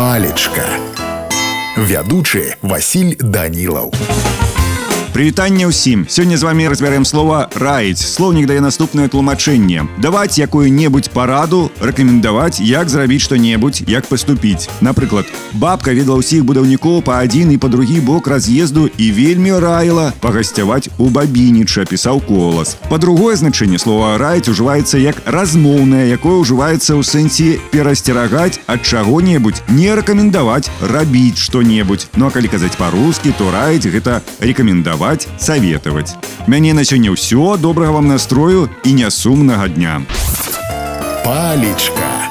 палечка вядучы Васіль данілаў Прывітанне ўсім сёння з вами разбярем слова раіць слоўнік дае наступнае тлумачэнне даваць якую-небудзь параду рэкамендаваць як зрабіць што-небудзь як паступіць напрыклад бабка ведала ўсіх будаўнікоў па адзін і па другі бок раз'езду і вельмі раіла пагасцяваць у бабініча пісаў колас па-другое значэнне слова раіць ужываецца як размоўнае якое ўжываецца ў сэнсе перасцерагаць ад чаго-небудзь не рэкамендаваць рабіць што-небудзь ну а калі казаць па-рускі то раіць гэта рэкамендаваць рэкамендаваць саветаваць мяне на сёння ўсё добрага вам настрою і нясумнага дня. Палечка